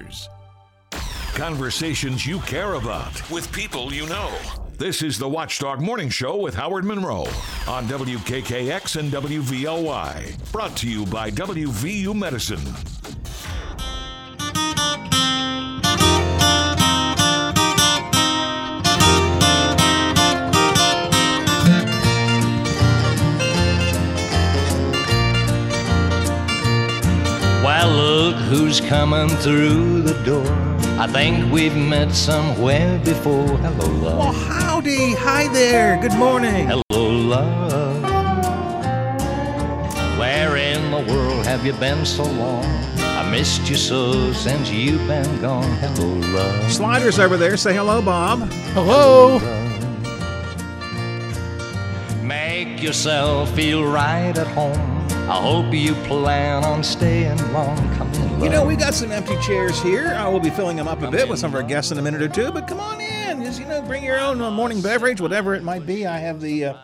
Sliders. Conversations you care about with people you know. This is the Watchdog Morning Show with Howard Monroe on WKKX and WVLY. Brought to you by WVU Medicine. Who's coming through the door. I think we've met somewhere before. Hello, Well, howdy. Hi there. Good morning. Hello, love. Where in the world have you been so long? I missed you so since you've been gone. Hello, love. Sliders over there. Say hello, Bob. Hello. Make yourself feel right at home. I hope you plan on staying long. Come in, love. You know, we got some empty chairs here. I will be filling them up a bit with some of our guests in a minute or two, but come on in. Just, you know, bring your own uh, morning beverage, whatever it might be. I have the. Uh,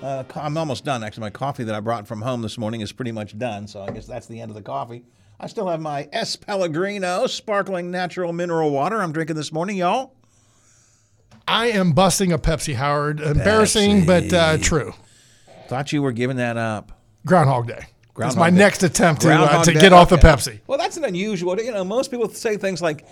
uh, I'm almost done. Actually, my coffee that I brought from home this morning is pretty much done, so I guess that's the end of the coffee. I still have my S. Pellegrino sparkling natural mineral water I'm drinking this morning, y'all. I am busting a Pepsi, Howard. Embarrassing, but uh, true. Thought you were giving that up. Groundhog Day. That's Groundhog my Day. next attempt to, uh, to Day? get off the Okay. Pepsi. Well, that's an unusual. You know, most people say things like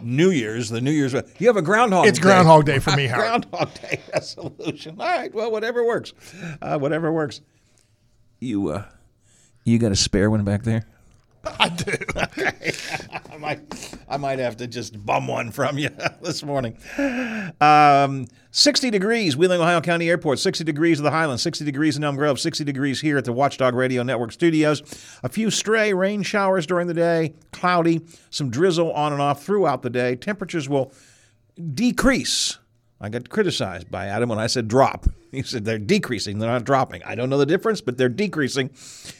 New Year's, the New Year's. You have a Groundhog. It's Day. Groundhog Day for me, Howard. Groundhog Day resolution. All right. Well, whatever works. Uh, whatever works. You, uh, you got a spare one back there? I do. I might, I might have to just bum one from you this morning. Um, 60 degrees, Wheeling, Ohio County Airport. 60 degrees of the Highlands. 60 degrees in Elm Grove. 60 degrees here at the Watchdog Radio Network studios. A few stray rain showers during the day. Cloudy. Some drizzle on and off throughout the day. Temperatures will decrease. I got criticized by Adam when I said drop. He said they're decreasing, they're not dropping. I don't know the difference, but they're decreasing.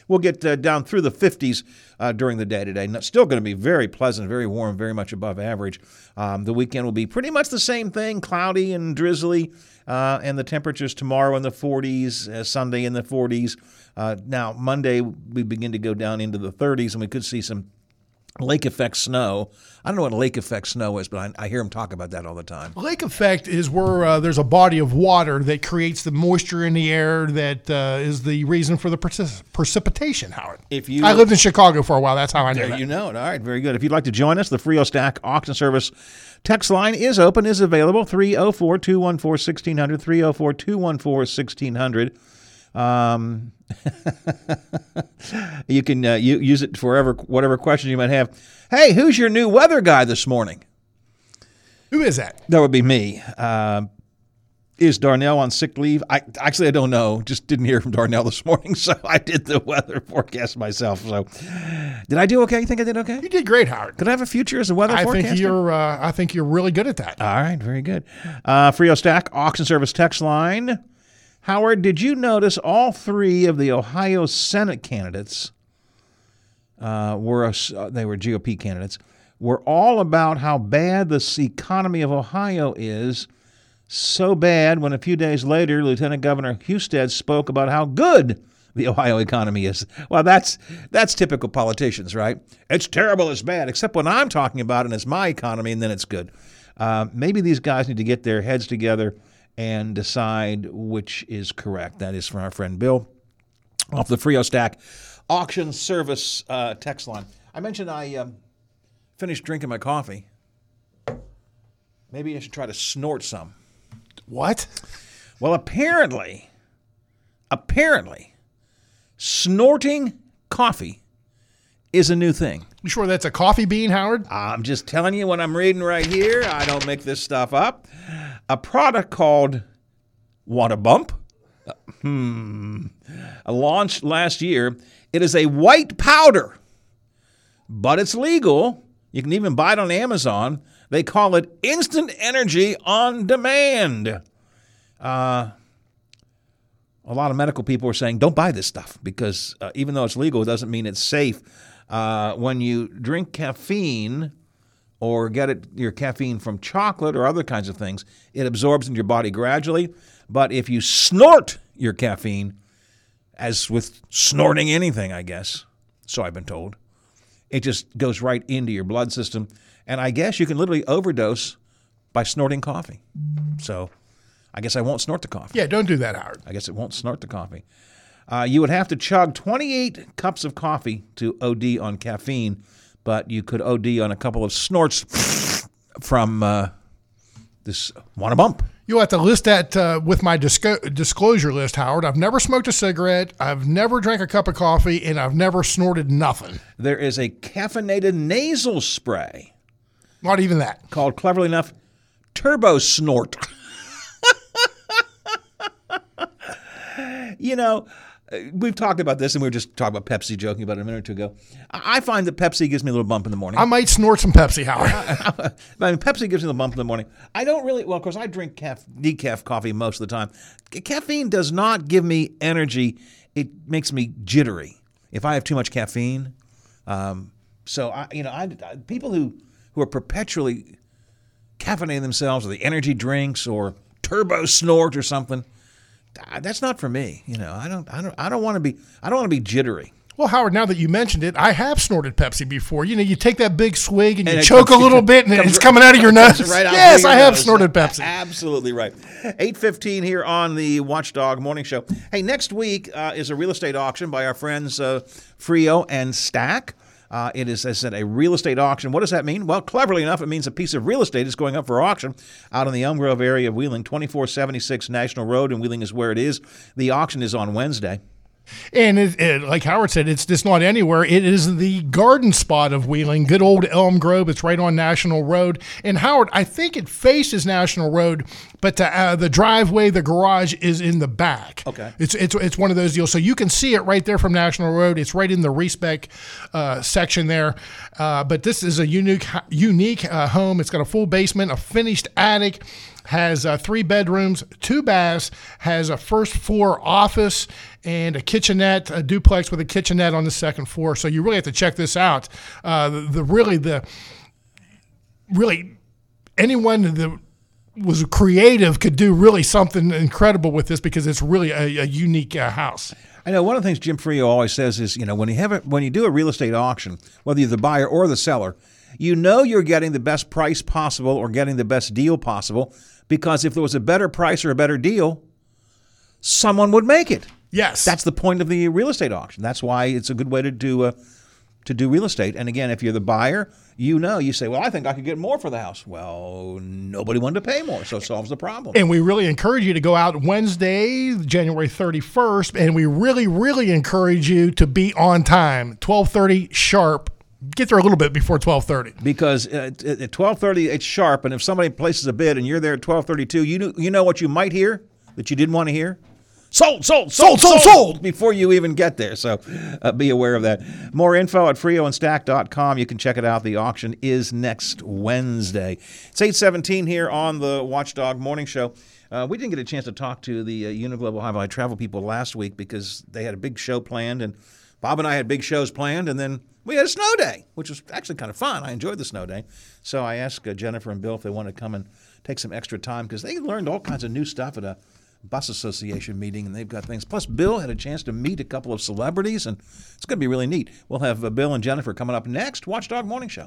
We'll get uh, down through the 50s uh, during the day today. Still going to be very pleasant, very warm, very much above average. Um, the weekend will be pretty much the same thing cloudy and drizzly, uh, and the temperatures tomorrow in the 40s, uh, Sunday in the 40s. Uh, now, Monday, we begin to go down into the 30s, and we could see some lake effect snow. I don't know what lake effect snow is, but I, I hear them talk about that all the time. Lake effect is where uh, there's a body of water that creates the moisture in the air that uh, is the reason for the precis- precipitation, Howard. If you- I lived in Chicago for a while. That's how I know There that. you know it. All right, very good. If you'd like to join us, the Frio Stack Auction Service text line is open, is available 304 214 1600. 304 214 1600. Um, you can uh, you, use it for ever, whatever question you might have. Hey, who's your new weather guy this morning? Who is that? That would be me. Uh, is Darnell on sick leave? I actually I don't know. Just didn't hear from Darnell this morning, so I did the weather forecast myself. So, did I do okay? You think I did okay? You did great, Howard. Could I have a future as a weather I forecaster? think you're. Uh, I think you're really good at that. All right, very good. Uh, Frio Stack Auction Service text line. Howard, did you notice all three of the Ohio Senate candidates uh, were uh, they were GOP candidates were all about how bad the economy of Ohio is. So bad when a few days later, Lieutenant Governor Husted spoke about how good the Ohio economy is. Well, that's that's typical politicians, right? It's terrible, it's bad. Except when I'm talking about it, and it's my economy, and then it's good. Uh, maybe these guys need to get their heads together and decide which is correct. That is from our friend Bill off the Frio Stack auction service uh, text line. I mentioned I um, finished drinking my coffee. Maybe I should try to snort some. What? Well, apparently, apparently, snorting coffee is a new thing. You sure that's a coffee bean, Howard? I'm just telling you what I'm reading right here. I don't make this stuff up. A product called Want Bump? Uh, Hmm. Launched last year. It is a white powder, but it's legal. You can even buy it on Amazon. They call it instant energy on demand. Uh, a lot of medical people are saying don't buy this stuff because uh, even though it's legal, it doesn't mean it's safe. Uh, when you drink caffeine or get it, your caffeine from chocolate or other kinds of things, it absorbs into your body gradually. But if you snort your caffeine, as with snorting anything, I guess, so I've been told, it just goes right into your blood system and I guess you can literally overdose by snorting coffee. So I guess I won't snort the coffee. Yeah, don't do that, Howard. I guess it won't snort the coffee. Uh, you would have to chug 28 cups of coffee to OD on caffeine, but you could OD on a couple of snorts from uh, this want a bump. You'll have to list that uh, with my disco- disclosure list, Howard. I've never smoked a cigarette, I've never drank a cup of coffee, and I've never snorted nothing. There is a caffeinated nasal spray Not even that. called, cleverly enough, Turbo Snort. you know, we've talked about this, and we were just talking about Pepsi, joking about it a minute or two ago. I find that Pepsi gives me a little bump in the morning. I might snort some Pepsi, Howard. I mean, Pepsi gives me the bump in the morning. I don't really. Well, of course, I drink caf- decaf coffee most of the time. Caffeine does not give me energy. It makes me jittery if I have too much caffeine. Um, so I, you know, I, I- people who who are perpetually caffeinating themselves, with the energy drinks, or turbo snort, or something. That's not for me. You know, I don't. I don't. I don't want to be. I don't want to be jittery. well, Howard, now that you mentioned it, I have snorted Pepsi before. You know, you take that big swig and, And you choke comes- a little bit and it's right- coming out of your nose. Right yes, I have nose. snorted Pepsi. Absolutely right. 8.15 here on the Watchdog Morning Show. Hey, next week uh, is a real estate auction by our friends uh, Frio and Stack. Uh, it is, as I said, a real estate auction. What does that mean? Well, cleverly enough, it means a piece of real estate is going up for auction out in the Elm Grove area of Wheeling. 2476 National Road and Wheeling is where it is. The auction is on Wednesday. And it, it, like Howard said, it's just not anywhere. It is the garden spot of Wheeling, good old Elm Grove. It's right on National Road. And Howard, I think it faces National Road, but the, uh, the driveway, the garage is in the back. Okay. It's, it's it's one of those deals. So you can see it right there from National Road. It's right in the respec uh, section there. Uh, but this is a unique unique uh, home. It's got a full basement, a finished attic has uh, three bedrooms, two baths, has a first floor office and a kitchenette, a duplex with a kitchenette on the second floor. So you really have to check this out. Uh, the, the really the really anyone that was creative could do really something incredible with this because it's really a, a unique uh, house. I know one of the things Jim Frio always says is, you know, when you have it, when you do a real estate auction, whether you're the buyer or the seller, you know you're getting the best price possible or getting the best deal possible because if there was a better price or a better deal, someone would make it. Yes, That's the point of the real estate auction. That's why it's a good way to do uh, to do real estate. And again, if you're the buyer, you know, you say, "Well, I think I could get more for the house." Well, nobody wanted to pay more, so it solves the problem. And we really encourage you to go out Wednesday, January 31st, and we really, really encourage you to be on time, 12:30 sharp. Get there a little bit before 12:30. because at at 12:30 it's sharp and if somebody places a bid and you're there at 12:32 you know, you know what you might hear that you didn't want to hear? Sold sold sold sold, sold. before you even get there so uh, be aware of that. More info at frioandstack.com you can check it out. The auction is next Wednesday. It's 8:17 here on the Watchdog Morning Show. Uh, we didn't get a chance to talk to the uh, Uniglobe Ohio Valley Travel people last week because they had a big show planned and Bob and I had big shows planned, and then we had a snow day, which was actually kind of fun. I enjoyed the snow day. So I asked uh, Jennifer and Bill if they want to come and take some extra time because they learned all kinds of new stuff at a bus association meeting, and they've got things. Plus, Bill had a chance to meet a couple of celebrities, and it's going to be really neat. We'll have uh, Bill and Jennifer coming up next. Watchdog Morning Show.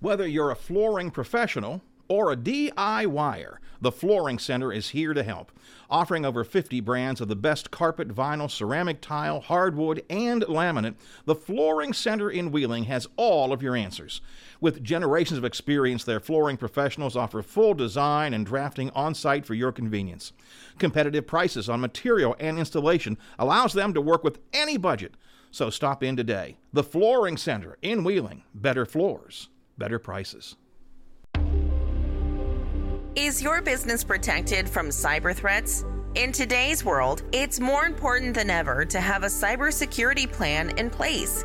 Whether you're a flooring professional or a DIYer, the Flooring Center is here to help. Offering over 50 brands of the best carpet, vinyl, ceramic tile, hardwood, and laminate, the Flooring Center in Wheeling has all of your answers. With generations of experience, their flooring professionals offer full design and drafting on site for your convenience. Competitive prices on material and installation allows them to work with any budget. So stop in today. The Flooring Center in Wheeling. Better floors, better prices. Is your business protected from cyber threats? In today's world, it's more important than ever to have a cybersecurity plan in place.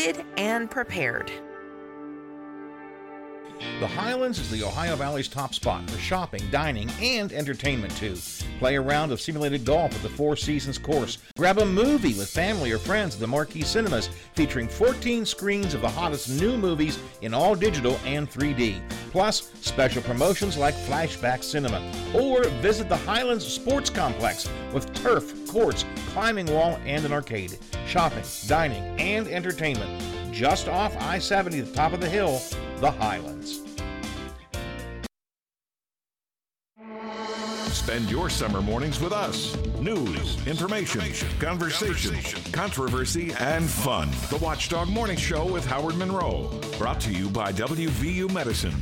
and prepared. The Highlands is the Ohio Valley's top spot for shopping, dining, and entertainment too. Play a round of simulated golf at the Four Seasons course. Grab a movie with family or friends at the Marquee Cinemas, featuring 14 screens of the hottest new movies in all digital and 3D. Plus, special promotions like Flashback Cinema. Or visit the Highlands Sports Complex with turf, courts, climbing wall, and an arcade. Shopping, dining, and entertainment. Just off I 70 at the top of the hill, the Highlands. Spend your summer mornings with us. News, information, conversation, controversy, and fun. The Watchdog Morning Show with Howard Monroe. Brought to you by WVU Medicine.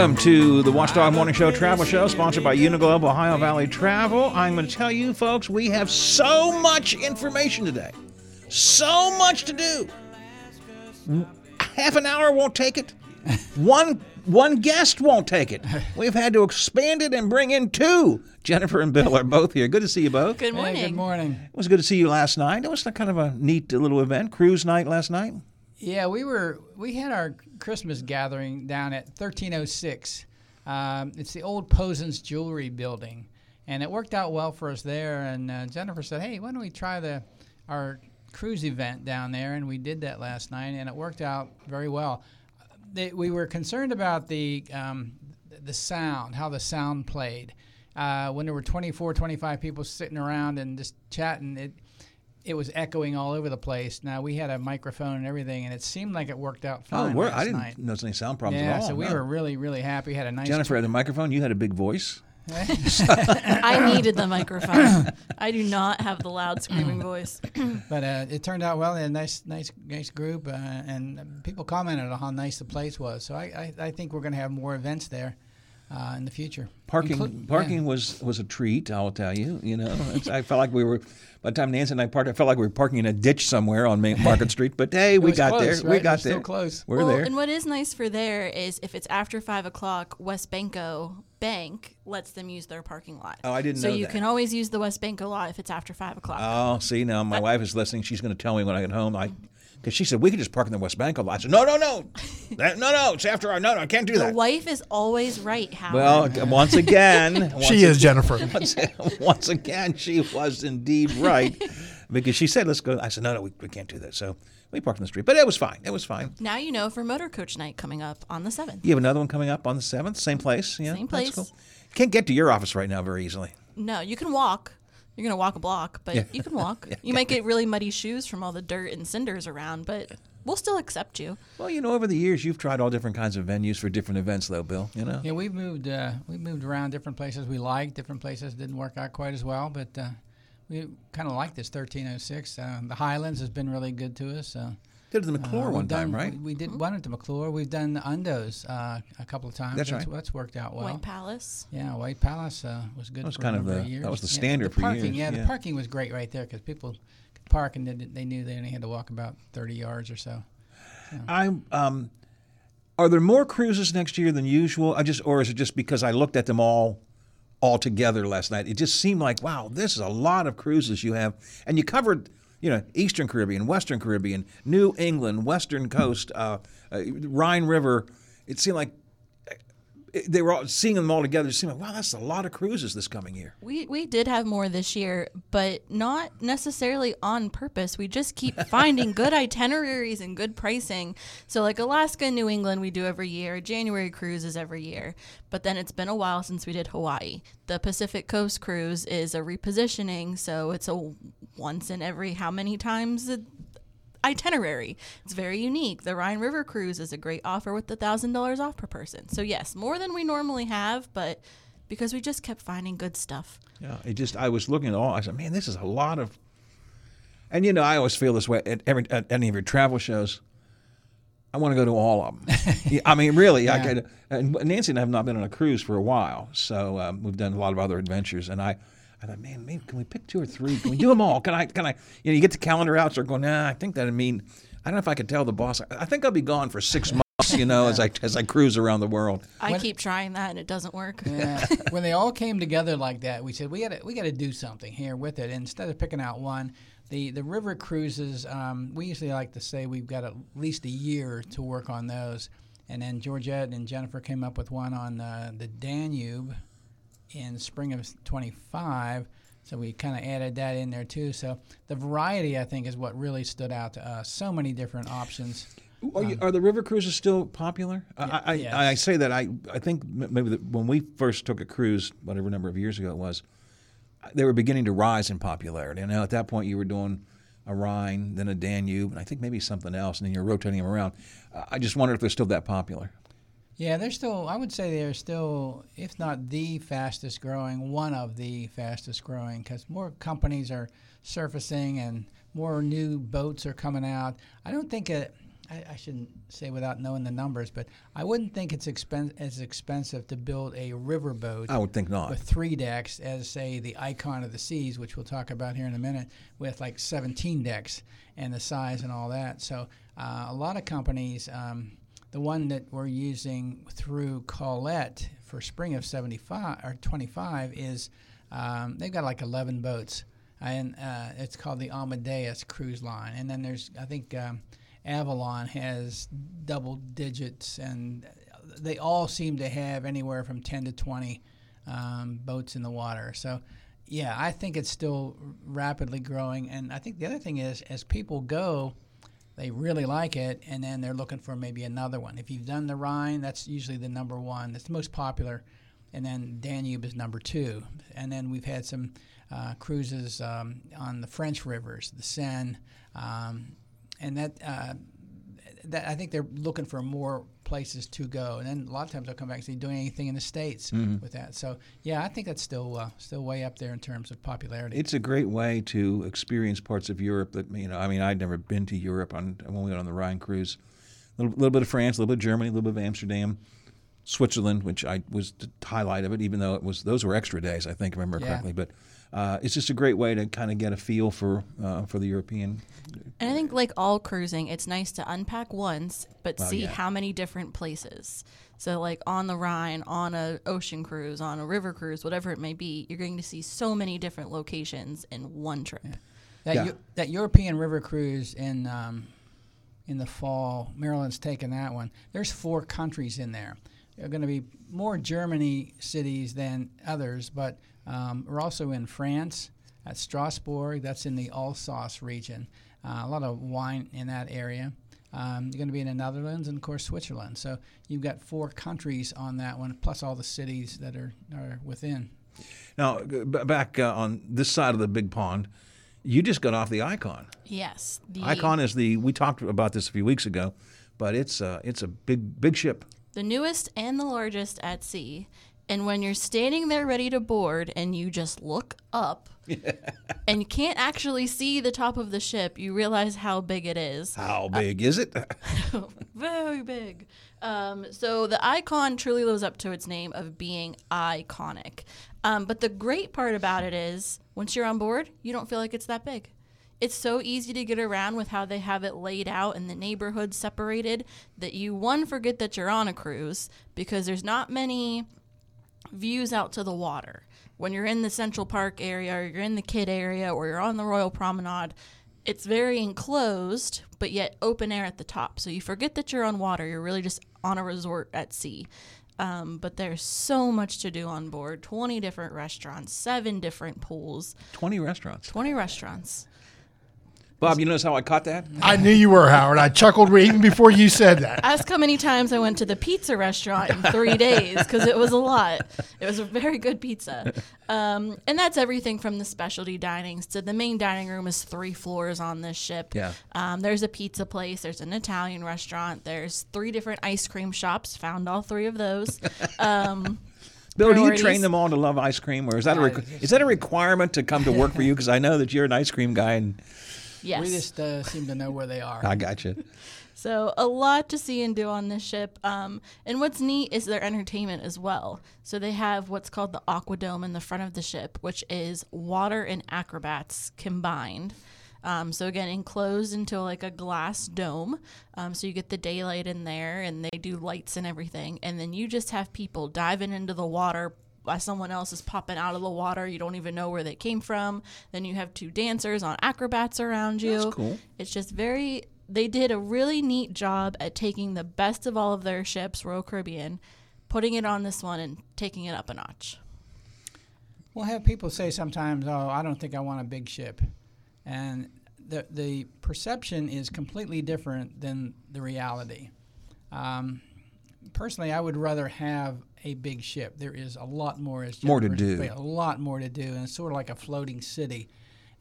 Welcome to the Watchdog Morning Show Travel Show, sponsored by Uniglobe Ohio Valley Travel. I'm going to tell you, folks, we have so much information today, so much to do. Half an hour won't take it. One one guest won't take it. We've had to expand it and bring in two. Jennifer and Bill are both here. Good to see you both. Good morning. Hey, good morning. It was good to see you last night. It was kind of a neat little event, cruise night last night. Yeah, we were we had our Christmas gathering down at 1306. Um, it's the old Posens Jewelry Building, and it worked out well for us there. And uh, Jennifer said, "Hey, why don't we try the our cruise event down there?" And we did that last night, and it worked out very well. They, we were concerned about the um, the sound, how the sound played. Uh, when there were 24, 25 people sitting around and just chatting, it it was echoing all over the place. Now we had a microphone and everything, and it seemed like it worked out fine. Oh, we're, last I didn't night. notice any sound problems Yeah, at all. so we no. were really, really happy. Had a nice. Jennifer had the microphone. You had a big voice. I needed the microphone. I do not have the loud screaming voice. But uh, it turned out well. They had a nice, nice, nice group, uh, and people commented on how nice the place was. So I, I, I think we're going to have more events there uh, in the future. Parking Inclu- parking yeah. was was a treat. I'll tell you. You know, It's- I felt like we were. By the time Nancy and I parked, I felt like we were parking in a ditch somewhere on Main Market Street. But hey, we got close, there. right? We It got was still there. close. We're well, there. and what is nice for there is if it's after five o'clock, WesBanco Bank lets them use their parking lot. Oh, I didn't so know you that. can always use the WesBanco lot if it's after five o'clock. Oh, see now my wife is listening. She's going to tell me when I get home. I because she said we could just park in the West Bank lot. I said no, no, no, that, no, no. It's after our no, no. I can't do that. the wife is always right, Howard. Well, once again, once She is Jennifer. Once, once again, she was indeed right because she said, "Let's go." I said, "No, no, we, we can't do that." So we parked in the street, but it was fine. It was fine. now you know for Motor Coach Night coming up on the seventh. You have another one coming up on the seventh, same place. Yeah, Same that's place. cool. Can't get to your office right now very easily. No, you can walk. You're gonna walk a block, but Yeah. you can walk. You might get really muddy shoes from all the dirt and cinders around, but we'll still accept you. Well, you know, over the years, you've tried all different kinds of venues for different events, though, Bill. You know. Yeah, we've moved. Uh, we moved around different places we liked. Different places didn't work out quite as well, but uh, we kind of like this 1306. Uh, the Highlands has been really good to us. Uh, Did the McLure uh, one we've time, done- right? We, we did one at the McLure. We've done the Undos uh, a couple of times. That's that's, right. That's worked out well. White Palace. Yeah, White Palace uh, was good. That was for kind a of the- years. that was the Yeah, standard the for parking, years, Yeah, yeah. the parking was great right there because people could park and they, they knew they only had to walk about 30 yards or so. I um, are there more cruises next year than usual? I just, or is it just because I looked at them all, all together last night? It just seemed like, wow, this is a lot of cruises you have, and you covered, you know, Eastern Caribbean, Western Caribbean, New England, Western Coast, uh, uh, Rhine River. It seemed like they were all seeing them all together. It seemed like wow, that's a lot of cruises this coming year. We we did have more this year, but not necessarily on purpose. We just keep finding good itineraries and good pricing. So like Alaska and New England we do every year, January cruises every year. But then it's been a while since we did Hawaii. The Pacific Coast cruise is a repositioning, so it's a once in every how many times itinerary. It's very unique. The Rhine River cruise is a great offer with the thousand dollars off per person. So yes, more than we normally have, but because we just kept finding good stuff. Yeah, it just I was looking at all. I said, man, this is a lot of. And you know, I always feel this way at every at any of your travel shows. I want to go to all of them. Yeah, I mean, really, I could. And Nancy and I have not been on a cruise for a while, so um, we've done a lot of other adventures. And I, I thought, man, maybe can we pick two or three? Can we do them all? Can I? Can I? You know, you get the calendar out, start going. Nah, I think that I mean, I don't know if I could tell the boss. I, I think I'll be gone for six months. You know, as I as I cruise around the world. I keep trying that and it doesn't work. Yeah. when they all came together like that, we said we got to we got to do something here with it. And instead of picking out one, the the river cruises, um, we usually like to say we've got at least a year to work on those. And then Georgette and Jennifer came up with one on uh, the Danube in spring of 25. So we kind of added that in there too. So the variety, I think, is what really stood out to us. So many different options. Are, you, um, are the river cruises still popular? I, I, yes. I say that I, I think maybe when we first took a cruise, whatever number of years ago it was, they were beginning to rise in popularity. And now at that point you were doing a Rhine, then a Danube, and I think maybe something else, and then you're rotating them around. I just wonder if they're still that popular. Yeah, they're still. I would say they're still, if not the fastest growing, one of the fastest growing, because more companies are surfacing and more new boats are coming out. I don't think it. I, I shouldn't say without knowing the numbers, but I wouldn't think it's expen- as expensive to build a river boat I would think not. with three decks as say the icon of the seas which we'll talk about here in a minute with like 17 decks and the size and all that so uh, a lot of companies um, the one that we're using through Colette for spring of 75 or 25 is um, they've got like 11 boats and uh, it's called the Amadeus cruise line and then there's I think um, Avalon has double digits and they all seem to have anywhere from 10 to 20 um, boats in the water. So, yeah, I think it's still rapidly growing. And I think the other thing is, as people go, they really like it, and then they're looking for maybe another one. If you've done the Rhine, that's usually the number one. That's the most popular. And then Danube is number two. And then we've had some uh, cruises um, on the French rivers, the Seine, um, and that uh, that I think they're looking for more places to go. And then a lot of times they'll come back and say, doing anything in the states with that. So yeah, I think that's still uh, still way up there in terms of popularity. It's a great way to experience parts of Europe that you know. I mean, I'd never been to Europe on when we went on the Rhine cruise. A little, little bit of France, a little bit of Germany, a little bit of Amsterdam, Switzerland, which I was the highlight of it. Even though it was those were extra days, I think, I remember Yeah. correctly. But uh, it's just a great way to kind of get a feel for uh, for the European. And I think, like all cruising, it's nice to unpack once, but see yeah. how many different places. So, like on the Rhine, on a ocean cruise, on a river cruise, whatever it may be, you're going to see so many different locations in one trip. That Yeah. Eu- that European river cruise in um, in the fall, Maryland's taking that one. There's four countries in there. There are going to be more Germany cities than others, but um, we're also in France at Strasbourg. That's in the Alsace region. Uh, a lot of wine in that area. Um, you're going to be in the Netherlands and, of course, Switzerland. So you've got four countries on that one, plus all the cities that are, are within. Now, g- b- back uh, on this side of the big pond, you just got off the Icon. Yes. The, Icon is the we talked about this a few weeks ago, but it's uh, it's a big big ship. The newest and the largest at sea. And when you're standing there ready to board and you just look up and you can't actually see the top of the ship, you realize how big it is. How big is it? Very big. Um, so the icon truly lives up to its name of being iconic. Um, but the great part about it is once you're on board, you don't feel like it's that big. It's so easy to get around with how they have it laid out and the neighborhoods separated that you, one, forget that you're on a cruise because there's not many views out to the water. When you're in the Central Park area or you're in the Kid area or you're on the Royal Promenade, it's very enclosed but yet open air at the top. So you forget that you're on water. You're really just on a resort at sea. Um, but there's so much to do on board 20 different restaurants, seven different pools, 20 restaurants. 20 restaurants. Bob, you notice how I caught that? I knew you were Howard. I chuckled even before you said that. Ask how many times I went to the pizza restaurant in three days because it was a lot. It was a very good pizza. Um, and that's everything from the specialty dinings to the main dining room is three floors on this ship. Yeah. Um, there's a pizza place, there's an Italian restaurant, there's three different ice cream shops, found all three of those. Um, Bill, do you train them all to love ice cream, or is that a requ- is that a requirement to come to work for you? Because I know that you're an ice cream guy, and Yes. We just uh, seem to know where they are. I got you. So a lot to see and do on this ship. Um, and what's neat is their entertainment as well. So they have what's called the Aquadome in the front of the ship, which is water and acrobats combined. Um, so again, enclosed into like a glass dome. Um, so you get the daylight in there, and they do lights and everything. And then you just have people diving into the water while someone else is popping out of the water. You don't even know where they came from. Then you have two dancers on acrobats around you. That's cool. It's just very. They did a really neat job at taking the best of all of their ships, Royal Caribbean, putting it on this one and taking it up a notch. We'll have people say sometimes, "Oh, I don't think I want a big ship," and the the perception is completely different than the reality. Um, personally, I would rather have a big ship. There is a lot more. As More to do. A lot more to do, and it's sort of like a floating city.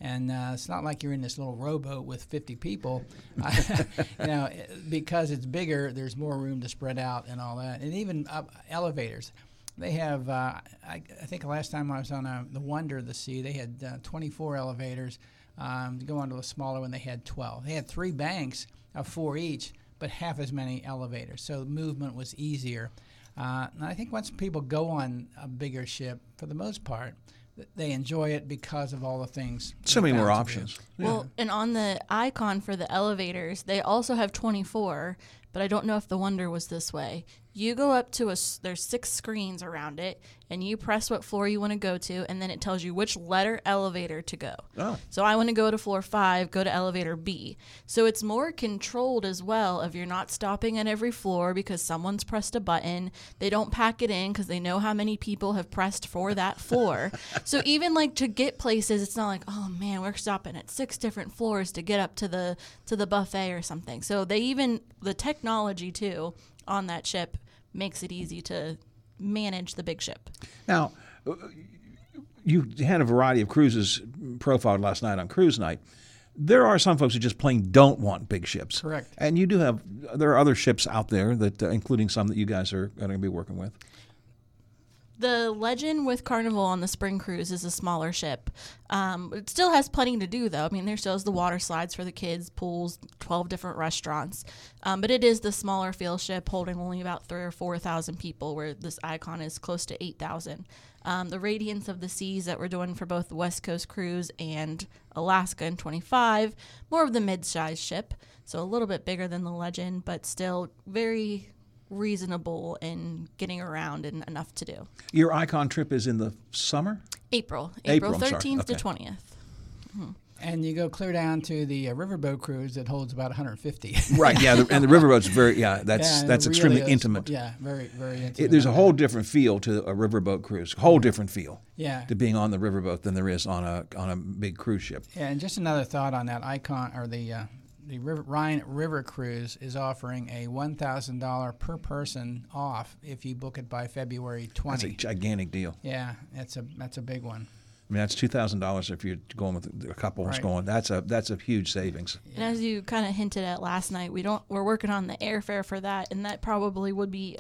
And uh, it's not like you're in this little rowboat with 50 people. you know, because it's bigger, there's more room to spread out and all that. And even up elevators. They have, uh, I, I think last time I was on uh the Wonder of the Sea, they had uh, 24 elevators. Um, to go on to a smaller one, they had 12. They had three banks of four each, but half as many elevators. So movement was easier. Uh, and I think once people go on a bigger ship, for the most part, they enjoy it because of all the things. So many more bound to do. options. Well, and on the icon for the elevators, they also have 24, but I don't know if the Wonder was this way. You go up to a there's six screens around it, and you press what floor you want to go to, and then it tells you which letter elevator to go. Oh. So I want to go to floor five, go to elevator B. So it's more controlled as well if you're not stopping at every floor because someone's pressed a button. They don't pack it in because they know how many people have pressed for that floor. so even like to get places, it's not like, oh man, we're stopping at six different floors to get up to the to the buffet or something. So they even the technology too on that ship makes it easy to manage the big ship. Now, you had a variety of cruises profiled last night on cruise night. There are some folks who just plain don't want big ships. Correct. And you do have there are other ships out there that, uh, including some that you guys are going to be working with. The Legend with Carnival on the Spring Cruise is a smaller ship. Um, it still has plenty to do, though. I mean, there still is the water slides for the kids, pools, 12 different restaurants. Um, but it is the smaller feel ship holding only about three or 4,000 people, where this icon is close to 8,000. Um, the Radiance of the Seas that we're doing for both the West Coast Cruise and Alaska in 25, more of the mid sized ship. So a little bit bigger than the Legend, but still very reasonable in getting around and enough to do. Your Icon trip is in the summer. April, April, April I'm sorry. thirteenth to Okay. twentieth. And you go clear down to the uh, riverboat cruise that holds about 150. Right. Yeah. The, and the riverboat's very yeah. That's Yeah, that's it extremely really is. intimate. Yeah, very, very intimate. It, there's a whole different feel to a riverboat cruise. Whole different feel. Yeah. To being on the riverboat than there is on a on a big cruise ship. Yeah, and just another thought on that icon or the uh, the river, Rhine River Cruise is offering a one thousand dollar per person off if you book it by February That's a gigantic deal. yeah, that's a that's a big one. I mean, that's two thousand dollars if you're going with a couple who's Right. going. That's a that's a huge savings. And as you kind of hinted at last night, we don't we're working on the airfare for that, and that probably would be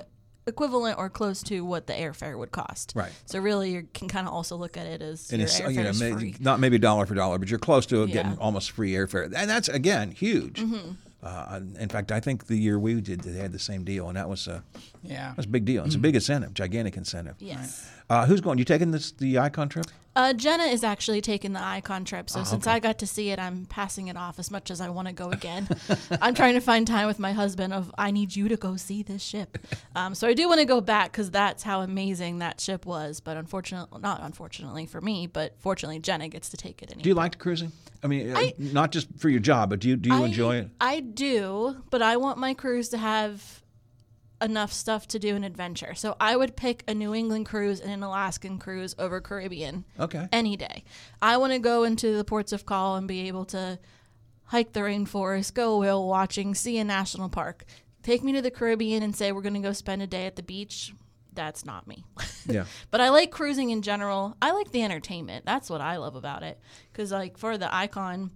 equivalent or close to what the airfare would cost. Right. So really, you can kind of also look at it as And your airfare you know is may- free. not maybe dollar for dollar, but you're close to getting Yeah. Mm-hmm. almost free airfare, and that's again huge. Uh, in fact, I think the year we did, they had the same deal, and that was a Yeah. that was a big deal. It's a big incentive, gigantic incentive. Yes. Uh, who's going? You taking this the Icon trip? Uh, Jenna is actually taking the Icon trip, Ah, so since I got to see it, I'm passing it off as much as I want to go again. I'm trying to find time with my husband of I need you to go see this ship. Um, so I do want to go back because that's how amazing that ship was. But unfortunately, not unfortunately for me, but fortunately Jenna gets to take it. Anyway. Do you like cruising? I mean, uh, not just for your job, but do you do you I, enjoy it? I do, but I want my cruise to have enough stuff to do an adventure. So I would pick a New England cruise and an Alaskan cruise over Caribbean. Okay. Any day. I want to go into the ports of call and be able to hike the rainforest, go whale watching, see a national park. Take me to the Caribbean and say we're going to go spend a day at the beach. That's not me. Yeah. but I like cruising in general. I like the entertainment. That's what I love about it. Because like for the Icon,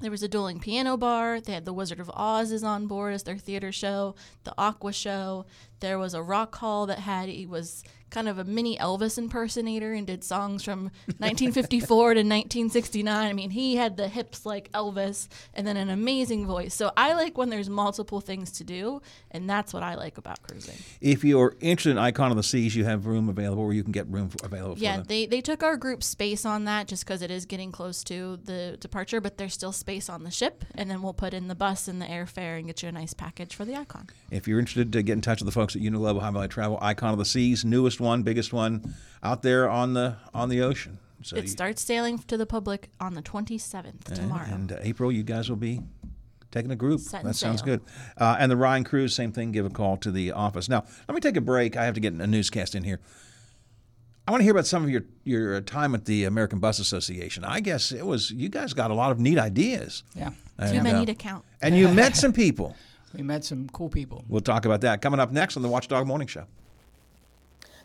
there was a dueling piano bar. They had the Wizard of Oz is on board as their theater show. The Aqua show. There was a rock hall that had he was kind of a mini Elvis impersonator and did songs from 1954 to 1969. I mean, he had the hips like Elvis and then an amazing voice. So I like when there's multiple things to do, and that's what I like about cruising. If you're interested in Icon of the Seas, you have room available, or you can get room for, available. Yeah, they, they took our group space on that just because it is getting close to the departure, but there's still space on the ship, and then we'll put in the bus and the airfare and get you a nice package for the Icon. If you're interested to get in touch with the folks at Uniglobe Ohio Valley Travel, Icon of the Seas, newest one, biggest one out there on the on the ocean. So it you- starts sailing to the public on the 27th and, tomorrow. and uh, April, you guys will be taking a group. Setting that sounds sail. good. Uh, and the Rhine Cruise, same thing. Give a call to the office. Now, let me take a break. I have to get a newscast in here. I want to hear about some of your your time at the American Bus Association. I guess it was you guys got a lot of neat ideas. Yeah. Too And, many uh, to count. And you met some people. We met some cool people. We'll talk about that coming up next on the Watchdog Morning Show.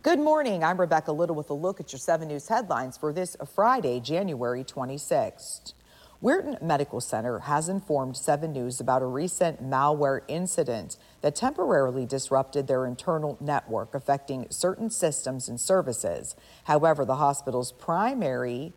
Good morning. I'm Rebecca Little with a look at your 7 News headlines for this Friday, January 26th. Weirton Medical Center has informed 7 News about a recent malware incident that temporarily disrupted their internal network, affecting certain systems and services. However, the hospital's primary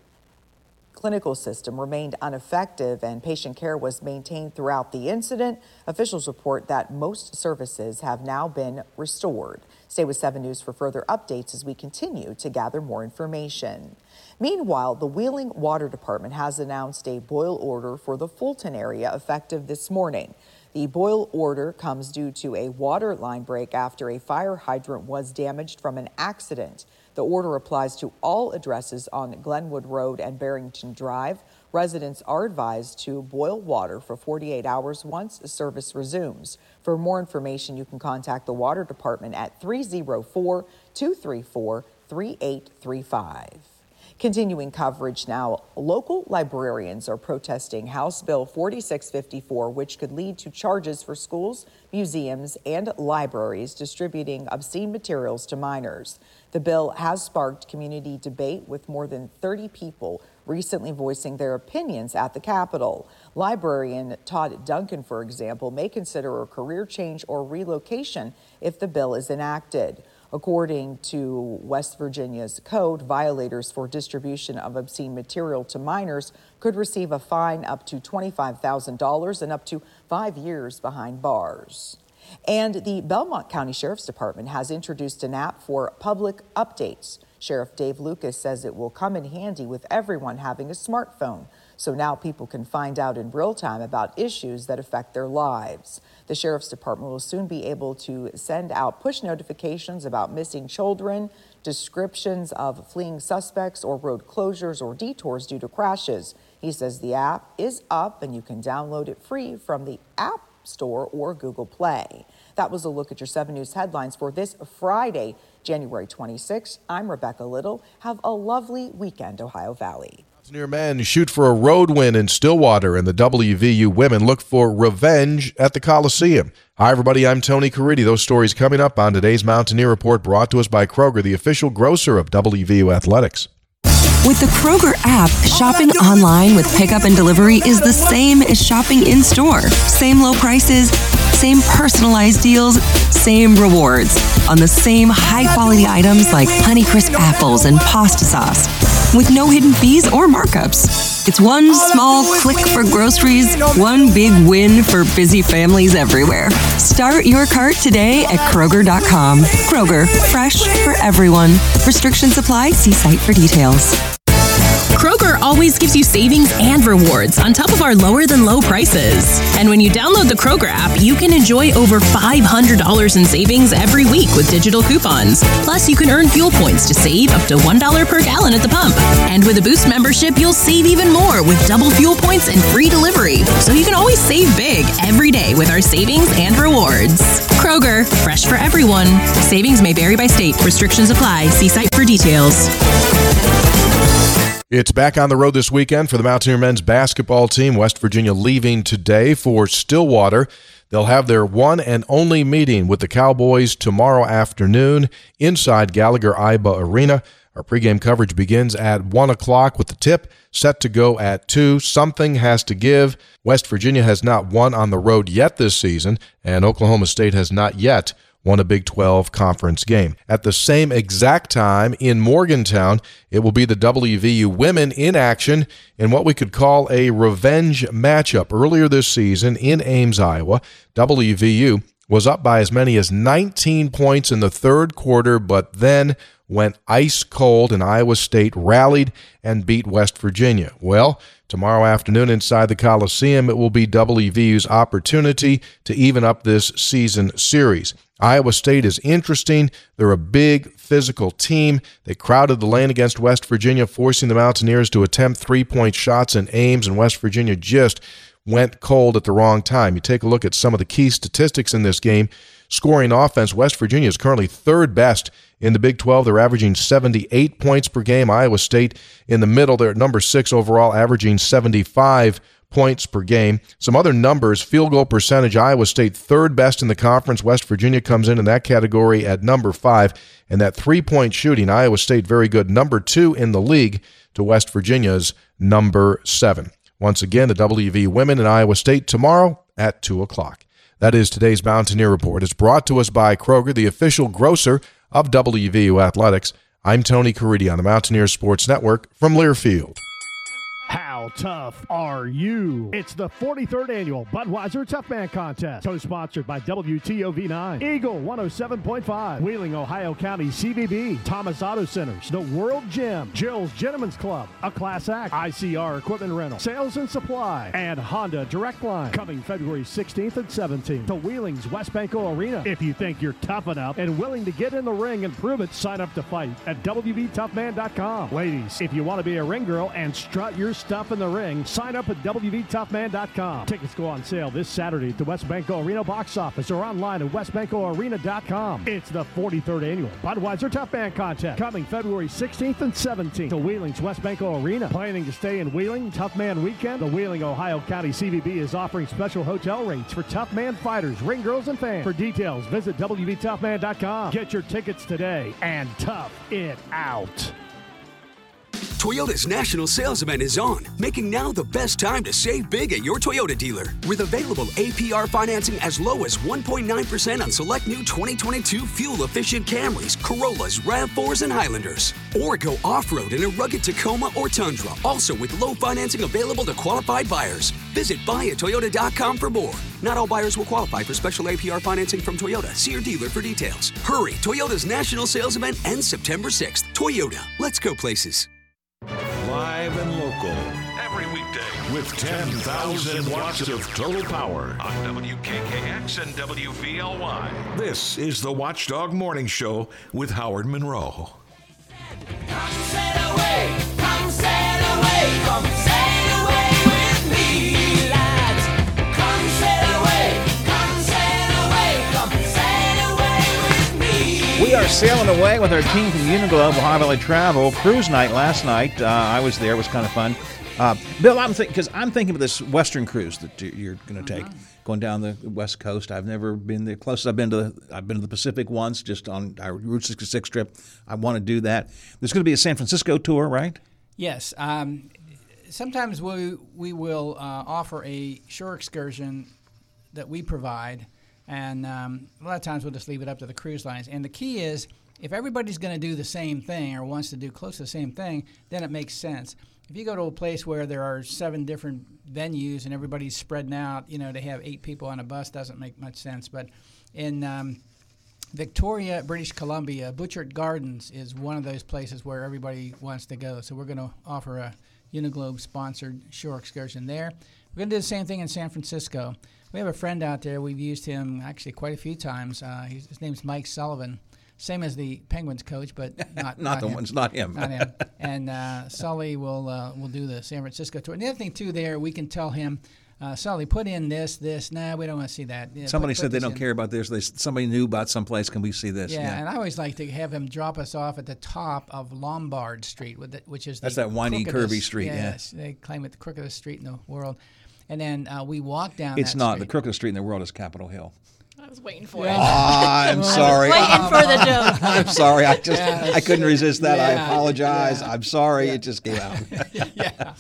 clinical system remained ineffective and patient care was maintained throughout the incident. Officials report that most services have now been restored. Stay with 7 News for further updates as we continue to gather more information. Meanwhile, the Wheeling Water Department has announced a boil order for the Fulton area effective this morning. The boil order comes due to a water line break after a fire hydrant was damaged from an accident. The order applies to all addresses on Glenwood Road and Barrington Drive. Residents are advised to boil water for 48 hours once service resumes. For more information, you can contact the Water Department at 304 234 3835. Continuing coverage now, local librarians are protesting House Bill 4654, which could lead to charges for schools, museums, and libraries distributing obscene materials to minors. The bill has sparked community debate with more than 30 people recently voicing their opinions at the Capitol. Librarian Todd Duncan, for example, may consider a career change or relocation if the bill is enacted. According to West Virginia's code, violators for distribution of obscene material to minors could receive a fine up to $25,000 and up to five years behind bars. And the Belmont County Sheriff's Department has introduced an app for public updates. Sheriff Dave Lucas says it will come in handy with everyone having a smartphone. So now people can find out in real time about issues that affect their lives. The Sheriff's Department will soon be able to send out push notifications about missing children, descriptions of fleeing suspects, or road closures or detours due to crashes. He says the app is up and you can download it free from the App Store or Google Play. That was a look at your 7 News headlines for this Friday, January 26th. I'm Rebecca Little. Have a lovely weekend, Ohio Valley. Near men shoot for a road win in Stillwater, and the WVU women look for revenge at the Coliseum. Hi, everybody. I'm Tony Caridi. Those stories coming up on today's Mountaineer Report, brought to us by Kroger, the official grocer of WVU Athletics. With the Kroger app, shopping online with pickup and delivery is the same as shopping in store. Same low prices, same personalized deals, same rewards on the same high quality items like Honeycrisp apples and pasta sauce with no hidden fees or markups. It's one small click for groceries, one big win for busy families everywhere. Start your cart today at Kroger.com. Kroger, fresh for everyone. Restrictions apply. See site for details. Always gives you savings and rewards on top of our lower than low prices. And when you download the Kroger app, you can enjoy over $500 in savings every week with digital coupons. Plus, you can earn fuel points to save up to $1 per gallon at the pump. And with a Boost membership, you'll save even more with double fuel points and free delivery. So you can always save big every day with our savings and rewards. Kroger, fresh for everyone. Savings may vary by state. Restrictions apply. See site for details. It's back on the road this weekend for the Mountaineer men's basketball team. West Virginia leaving today for Stillwater. They'll have their one and only meeting with the Cowboys tomorrow afternoon inside Gallagher Iba Arena. Our pregame coverage begins at 1 o'clock with the tip set to go at 2. Something has to give. West Virginia has not won on the road yet this season, and Oklahoma State has not yet won a Big 12 conference game. At the same exact time in Morgantown, it will be the WVU women in action in what we could call a revenge matchup. Earlier this season in Ames, Iowa, WVU was up by as many as 19 points in the third quarter, but then went ice cold, and Iowa State rallied and beat West Virginia. Well, tomorrow afternoon inside the Coliseum, it will be WVU's opportunity to even up this season series. Iowa State is interesting. They're a big physical team. They crowded the lane against West Virginia, forcing the Mountaineers to attempt three point shots in Ames, and West Virginia just went cold at the wrong time. You take a look at some of the key statistics in this game. Scoring offense, West Virginia is currently third best in the Big 12. They're averaging 78 points per game. Iowa State in the middle, they're at number six overall, averaging 75 points per game. Some other numbers field goal percentage Iowa State third best in the conference. West Virginia comes in in that category at number five. And that three point shooting, Iowa State very good, number two in the league to West Virginia's number seven. Once again, the WV women in Iowa State tomorrow at 2 o'clock. That is today's Mountaineer Report. It's brought to us by Kroger, the official grocer of WVU Athletics. I'm Tony Caridi on the Mountaineer Sports Network from Learfield. How tough are you? It's the 43rd annual Budweiser Tough Man Contest, co-sponsored by WTOV9, Eagle 107.5, Wheeling, Ohio County CVB, Thomas Auto Centers, The World Gym, Jill's Gentlemen's Club, A Class Act, ICR Equipment Rental, Sales and Supply, and Honda Direct Line. Coming February 16th and 17th to Wheeling's WesBanco Arena. If you think you're tough enough and willing to get in the ring and prove it, sign up to fight at WVToughman.com. Ladies, if you want to be a ring girl and strut your stuff in the ring, sign up at WVToughman.com. Tickets go on sale this Saturday at the WesBanco Arena box office or online at WesBancoArena.com. It's the 43rd annual Budweiser Tough Man Contest coming February 16th and 17th to Wheeling's WesBanco Arena. Planning to stay in Wheeling Tough Man Weekend? The Wheeling, Ohio County CVB is offering special hotel rates for Tough Man fighters, ring girls, and fans. For details, visit WVToughman.com. Get your tickets today and tough it out. Toyota's national sales event is on, making now the best time to save big at your Toyota dealer. With available APR financing as low as 1.9% on select new 2022 fuel efficient Camrys, Corollas, RAV4s, and Highlanders. Or go off road in a rugged Tacoma or Tundra, also with low financing available to qualified buyers. Visit buyatoyota.com for more. Not all buyers will qualify for special APR financing from Toyota. See your dealer for details. Hurry! Toyota's national sales event ends September 6th. Toyota, let's go places. Live and local. Every weekday with 10,000 watts of total power on WKKX and WVLY. This is the Watchdog Morning Show with Howard Monroe. Come sail away, come sail away, come We are sailing away with our team from Uniglobe Ohio Valley Travel cruise night last night. Uh, I was there; it was kind of fun. Uh, Bill, I'm thinking because I'm thinking of this Western cruise that you- you're going to take, going down the West Coast. I've never been the closest I've been to. The, I've been to the Pacific once, just on our Route 66 trip. I want to do that. There's going to be a San Francisco tour, right? Yes. Um, sometimes we we will uh, offer a shore excursion that we provide, and um, a lot of times we'll just leave it up to the cruise lines. And the key is, if everybody's going to do the same thing or wants to do close to the same thing, then it makes sense. If you go to a place where there are seven different venues and everybody's spreading out, you know, to have eight people on a bus doesn't make much sense. But in um, Victoria, British Columbia, Butchart Gardens is one of those places where everybody wants to go. So we're going to offer a Uniglobe sponsored shore excursion there. We're going to do the same thing in San Francisco. We have a friend out there. We've used him actually quite a few times. Uh, he's, his name's Mike Sullivan, same as the Penguins coach, but not Not the him. ones- not him. Not him. And uh, Sully will uh, will do the San Francisco tour. And the other thing too, there we can tell him, uh, Sully, put in this, this. Nah, we don't want to see that. Yeah, Somebody put- said put they don't in. care about this. They, somebody knew about some place. Can we see this? Yeah, and I always like to have him drop us off at the top of Lombard Street, with the, which is That's the that windy, curvy street, yeah. Yes, they claim it the crookedest street in the world. And then uh, we walk down. it's that not. Street. The crooked street in the world is Capitol Hill. I was waiting for Yeah. it. Ah, I'm I was sorry. waiting for the joke. I'm sorry. I just Yeah, I couldn't resist that. I apologize. yeah. I'm sorry. It just came out. yeah,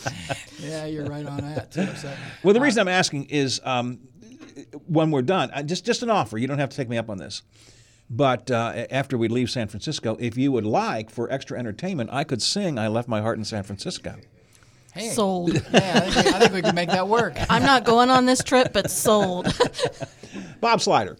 yeah, you're right on that too. So, Well, the reason I'm asking is um, when we're done, I, just just an offer. You don't have to take me up on this. But uh, after we leave San Francisco, if you would like for extra entertainment, I could sing "I Left My Heart in San Francisco." Hey, Sold. Yeah, I think, we, I think we can make that work. I'm not going on this trip, but sold. Bob Slider.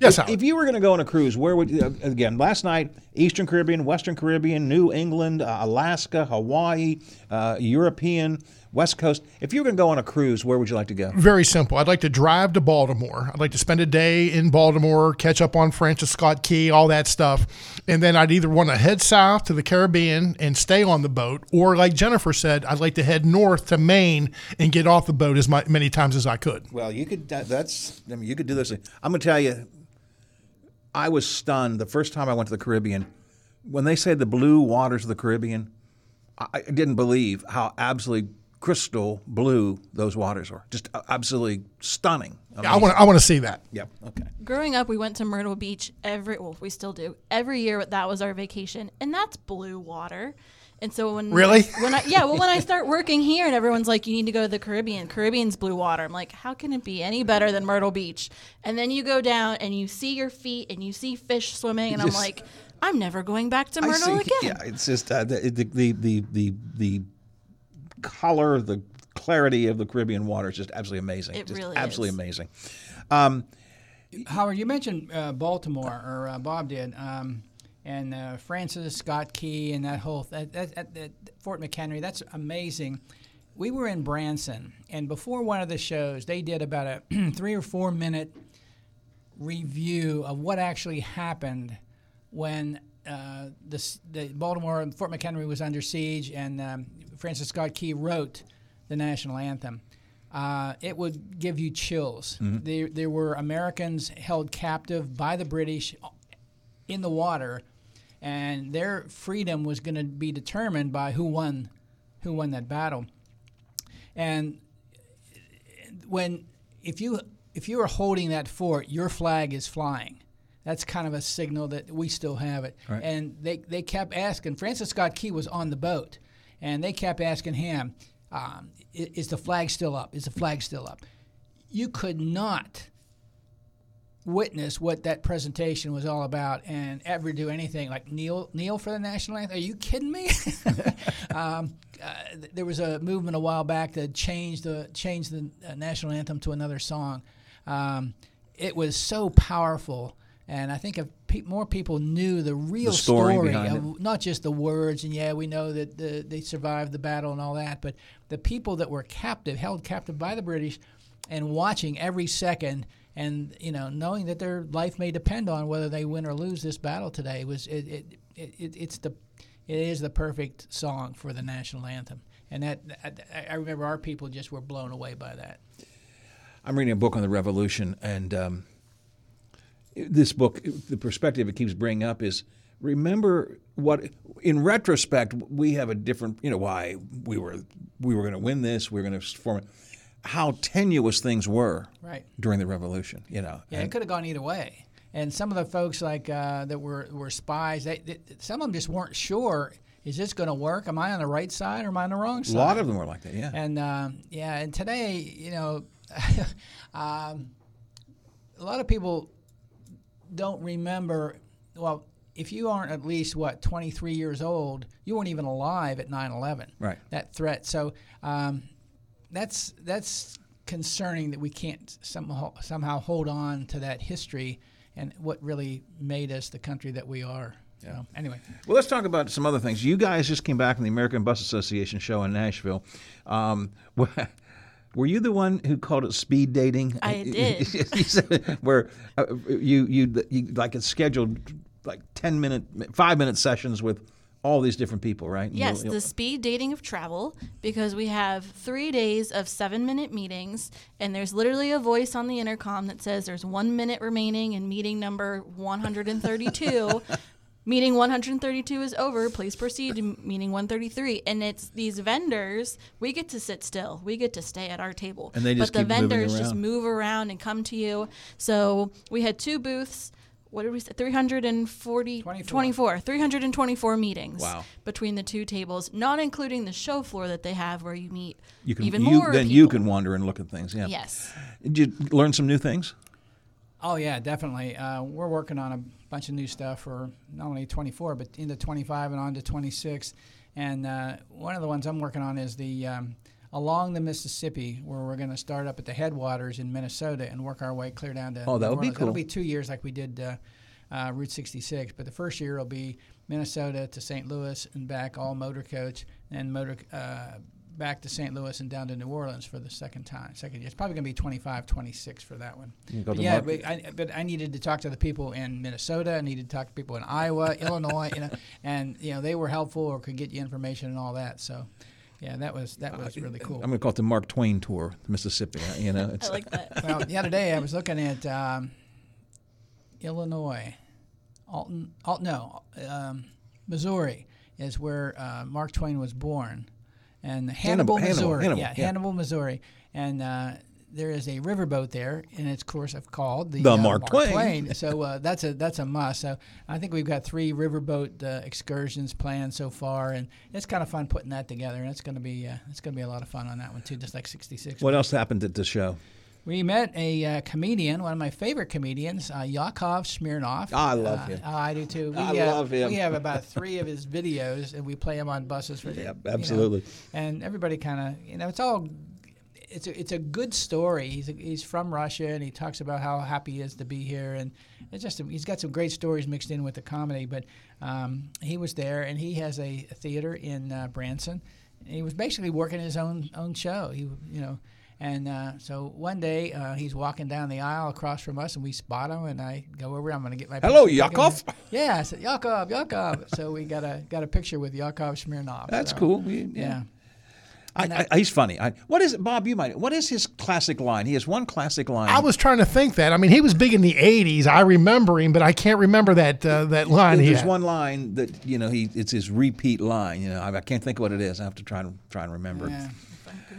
Yes, if, if you were going to go on a cruise, where would you, uh, again? Last night, Eastern Caribbean, Western Caribbean, New England, uh, Alaska, Hawaii, uh, European, West Coast. If you were going to go on a cruise, where would you like to go? Very simple. I'd like to drive to Baltimore. I'd like to spend a day in Baltimore, catch up on Francis Scott Key, all that stuff. And then I'd either want to head south to the Caribbean and stay on the boat, or like Jennifer said, I'd like to head north to Maine and get off the boat as mi- many times as I could. Well, you could. that- That's. I mean, you could do this. I'm going to tell you. I was stunned the first time I went to the Caribbean when they say the blue waters of the Caribbean. I didn't believe how absolutely crystal blue those waters were. Just uh, absolutely stunning. I want. I want to see that. Yep. Okay. Growing up, we went to Myrtle Beach every. Well, we still do every year. That was our vacation, and that's blue water. And so when Really? when I yeah, well, when I start working here, and everyone's like, "You need to go to the Caribbean. Caribbean's blue water." I'm like, "How can it be any better than Myrtle Beach?" And then you go down and you see your feet and you see fish swimming, and I'm like, "I'm never going back to Myrtle again." Yeah, it's just uh, the, the the the the the color, the clarity of the Caribbean water is just absolutely amazing. It just really absolutely is. amazing. Um, Howard, you mentioned uh, Baltimore, or uh, Bob did, um, and uh, Francis Scott Key, and that whole that, that, that, that Fort McHenry. That's amazing. We were in Branson, and before one of the shows, they did about a three or four minute review of what actually happened when uh, the, the Baltimore Fort McHenry was under siege, and um, Francis Scott Key wrote the national anthem. Uh, it would give you chills. Mhm. There, there were Americans held captive by the British in the water, and their freedom was going to be determined by who won, who won that battle. And when if you if you are holding that fort, your flag is flying. That's kind of a signal that we still have it. Right. And they, they kept asking. Francis Scott Key was on the boat, and they kept asking him, um, "Is the flag still up? Is the flag still up?" You could not witness what that presentation was all about and ever do anything like kneel kneel for the national anthem. Are you kidding me? um, uh, there was a movement a while back that changed the changed the uh, national anthem to another song. Um, it was so powerful, and I think if pe- more people knew the real story behind of not just the words, and yeah, we know that the, they survived the battle and all that, but the people that were captive, held captive by the British, and watching every second, and you know, knowing that their life may depend on whether they win or lose this battle today was it, it, it, it it's the it is the perfect song for the national anthem, and that I, I remember our people just were blown away by that. I'm reading a book on the Revolution, and um, this book, the perspective it keeps bringing up is remember what, in retrospect, we have a different, you know, why we were we were going to win this, we were going to form it, how tenuous things were Right. during the Revolution, you know. Yeah, it could have gone either way. And some of the folks like uh, that were, were spies, they, they, some of them just weren't sure. Is this going to work? Am I on the right side or am I on the wrong side a lot of them were like that, yeah. And um, yeah, and today, you know, um, a lot of people don't remember. Well, if you aren't at least what 23 years old, you weren't even alive at 9/11. Right. That threat. So um, that's that's concerning that we can't somehow somehow hold on to that history and what really made us the country that we are. So, anyway, Well, let's talk about some other things. You guys just came back from the American Bus Association show in Nashville. Um, were you the one who called it speed dating? I did. Where uh, you, you you like it's scheduled like ten minute, five minute sessions with all these different people, right? And Yes, you'll- you'll- the speed dating of travel because we have three days of seven minute meetings, and there's literally a voice on the intercom that says there's one minute remaining in meeting number 132. meeting 132 is over. Please proceed to meeting 133. And it's these vendors, we get to sit still, we get to stay at our table. And they just but the keep vendors just move around and come to you. So we had two booths. What did we say? 340, 24. 324 meetings Wow. between the two tables, not including the show floor that they have where you meet you can even you, more then people. you can wander and look at things. Yeah. Yes. Did you learn some new things? Oh yeah, definitely. Uh, we're working on a bunch of new stuff for not only 24 but into 25 and on to 26. And uh, one of the ones I'm working on is the um, along the Mississippi, where we're going to start up at the headwaters in Minnesota and work our way clear down to. Oh, that would be cool. It'll be two years like we did. Uh, uh, Route 66, but the first year will be Minnesota to St. Louis and back, all motor coach, and motor uh, back to St. Louis and down to New Orleans for the second time. Second year, it's probably going to be 25, 26 for that one. But yeah, but I, but I needed to talk to the people in Minnesota. I needed to talk to people in Iowa, Illinois, you know, and you know they were helpful or could get you information and all that. So, yeah, that was that was really cool. I'm going to call it the Mark Twain tour, Mississippi. You know, it's, like that. well, the other day I was looking at um, Illinois, Alton, Alt, no, um, Missouri is where uh, Mark Twain was born, and Hannibal, Hannibal, Missouri, Hannibal, yeah, yeah. Hannibal, Missouri, and. Uh, there is a riverboat there, and it's of course of called the, The uh, Mark Twain. so uh, that's a that's a must. So I think we've got three riverboat uh, excursions planned so far, and it's kind of fun putting that together. And it's going to be uh, it's going to be a lot of fun on that one too, just like '66. what else happened at the show? We met a uh, comedian, one of my favorite comedians, uh, Yakov Smirnoff. I love Uh, him. oh, I do too. We, I uh, love him. We have about three of his videos, and we play them on buses for. Yep, you know, absolutely. and everybody kind of, you know, it's all. It's a, it's a good story. He's, a, he's from Russia, and he talks about how happy he is to be here, and it's just a, he's got some great stories mixed in with the comedy. But um, he was there, and he has a, a theater in uh, Branson. And he was basically working his own own show. He you know, and uh, so one day uh, he's walking down the aisle across from us, and we spot him, and I go over. I'm going to get my Hello. Yakov. Yeah, I said Yakov, Yakov. so we got a got a picture with Yakov Smirnoff. That's so, cool. We- yeah. yeah. I, I, he's funny. I, what is it, Bob? You might. What is his classic line? He has one classic line. I was trying to think that. I mean, he was big in the '80s. I remember him, but I can't remember that uh, that line. he There's had. one line that you know he it's his repeat line. You know, I, I can't think what it is. I have to try and try and remember. Yeah.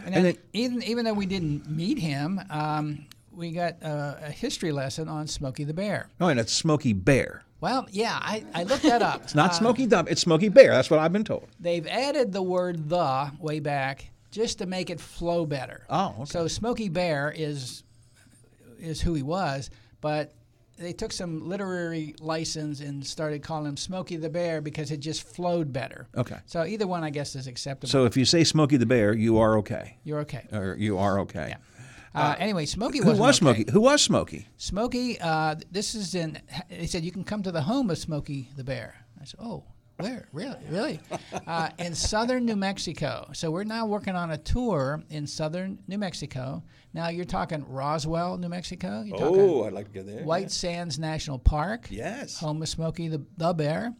And And, then even even though we didn't meet him, um, we got uh, a history lesson on Smokey the Bear. Oh, and it's Smokey Bear. Well, yeah, I, I looked that up. It's not Uh, Smokey Dub. It's Smokey Bear. That's what I've been told. They've added the word the way back just to make it flow better. Oh, okay. So Smokey Bear is is who he was, but they took some literary license and started calling him Smokey the Bear because it just flowed better. Okay. So either one, I guess, is acceptable. So if you say Smokey the Bear, you are okay. You're okay. Or you are okay. Uh, anyway, Smokey Who was okay. Smokey? Who was Smokey? Smokey, uh, this is in. He said you can come to the home of Smokey the Bear. I said, oh, where? Really? Really? uh, in southern New Mexico. So we're now working on a tour in southern New Mexico. Now you're talking Roswell, New Mexico. You're Oh, I'd like to go there. White Sands National Park. Yes. Home of Smokey the, the Bear.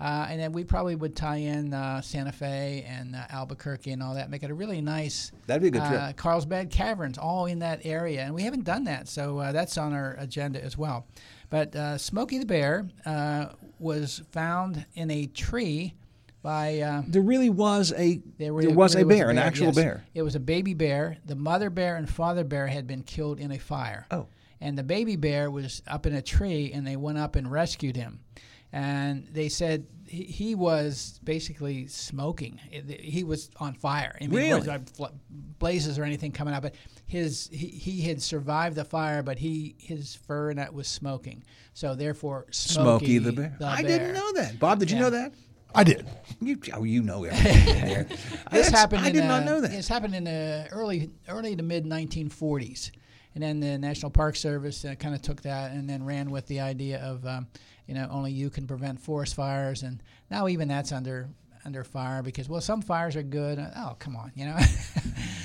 Uh, and then we probably would tie in uh, Santa Fe and uh, Albuquerque and all that, make it a really nice. That'd be a good trip. uh, Carlsbad Caverns, all in that area, and we haven't done that, so uh, that's on our agenda as well. But uh, Smokey the Bear uh, was found in a tree by. Uh, There really was a there, there was a really bear, an actual yes. bear. It was a baby bear. The mother bear and father bear had been killed in a fire. Oh. And the baby bear was up in a tree, and they went up and rescued him. And they said he, he was basically smoking. He was on fire. I mean, it wasn't Really? like fl- blazes or anything coming out, but his he, he had survived the fire, but he his fur and that was smoking. So therefore, Smokey Smokey, the bear. I didn't know that. Bob, did you Yeah. know that? I did. You, oh, you know everything. This happened. I in, did not uh, know that. This happened in the early, early to mid 1940s, and then the National Park Service uh, kind of took that and then ran with the idea of, um, you know, only you can prevent forest fires, and now even that's under under fire because well, some fires are good. Oh, come on, you know.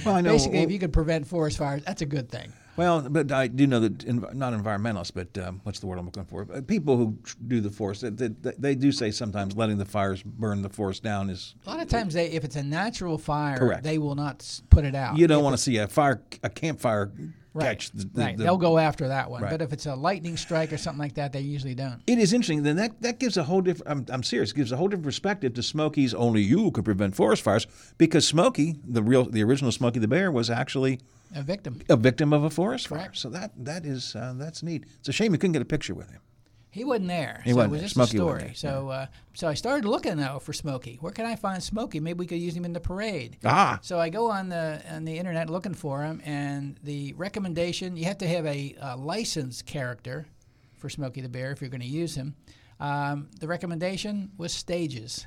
Well, I know- Basically, if you could prevent forest fires, that's a good thing. Well, but I do know that env- not environmentalists, but um, what's the word I'm looking for? Uh, People who do the forest, they, they, they do say sometimes letting the fires burn the forest down is. A lot of times, they if it's a natural fire, Correct. they will not put it out. You don't want to see a fire, a campfire Right. catch. The, the, right. the- They'll go after that one. Right. But if it's a lightning strike or something like that, they usually don't. It is interesting. Then that, that gives a whole different. I'm, I'm serious. Gives a whole different perspective to Smokey's. Only you could prevent forest fires because Smokey, the real, the original Smokey the Bear, was actually A victim. a victim of a forest fire. So that that is uh, that's neat. It's a shame you couldn't get a picture with him. He wasn't there. He so wasn't it was there. just Smokey a story. So uh, so I started looking though for Smokey. Where can I find Smokey? Maybe we could use him in the parade. Ah. So I go on the on the internet looking for him, and the recommendation you have to have a, uh licensed character for Smokey the Bear if you're going to use him. Um, the recommendation was stages.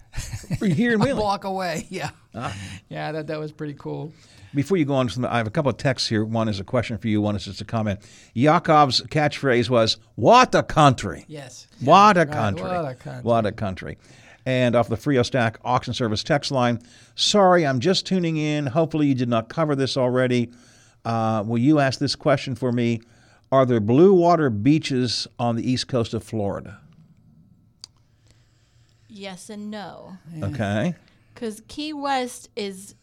Here in a Wheeling. block away. Yeah. Ah. Yeah, that that was pretty cool. Before you go on, I have a couple of texts here. One is a question for you. One is just a comment. Yakov's catchphrase was "What a country!" Yes. What a Right, country! what a country. What a country! And off the Frio Stack auction service text line, sorry, I'm just tuning in. Hopefully, you did not cover this already. Uh, will you ask this question for me? Are there blue water beaches on the east coast of Florida? Yes and no. Okay. Because Key West is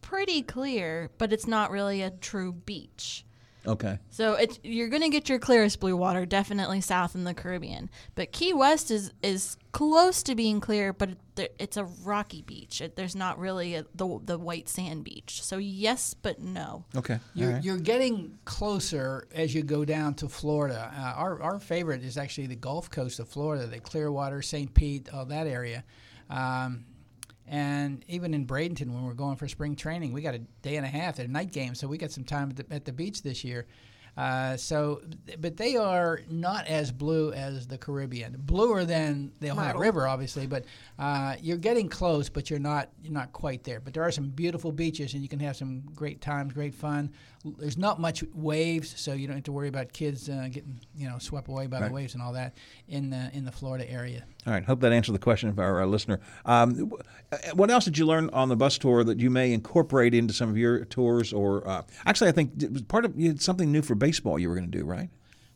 pretty clear, but it's not really a true beach. Okay. So it's you're gonna get your clearest blue water definitely south in the Caribbean, but Key West is is close to being clear, but it, it's a rocky beach. It, there's not really a, the the white sand beach. So yes, but no. Okay. You're, All right. you're getting closer as you go down to Florida. Uh, our, our favorite is actually the Gulf Coast of Florida, the Clearwater, St. Pete, all that area. Um, and even in Bradenton, when we're going for spring training, we got a day and a half at a night game, so we got some time at the, at the beach this year. Uh, so, but they are not as blue as the Caribbean. Bluer than the Ohio Myrtle. River, obviously, but uh, you're getting close, but you're not you're not quite there. But there are some beautiful beaches, and you can have some great times, great fun. There's not much waves, so you don't have to worry about kids uh, getting you know swept away by Right. the waves and all that in the in the Florida area. All right. Hope that answered the question of our, uh listener. Um, uh, what else did you learn on the bus tour that you may incorporate into some of your tours? Or uh, actually, I think part of you had something new for baseball you were going to do, right?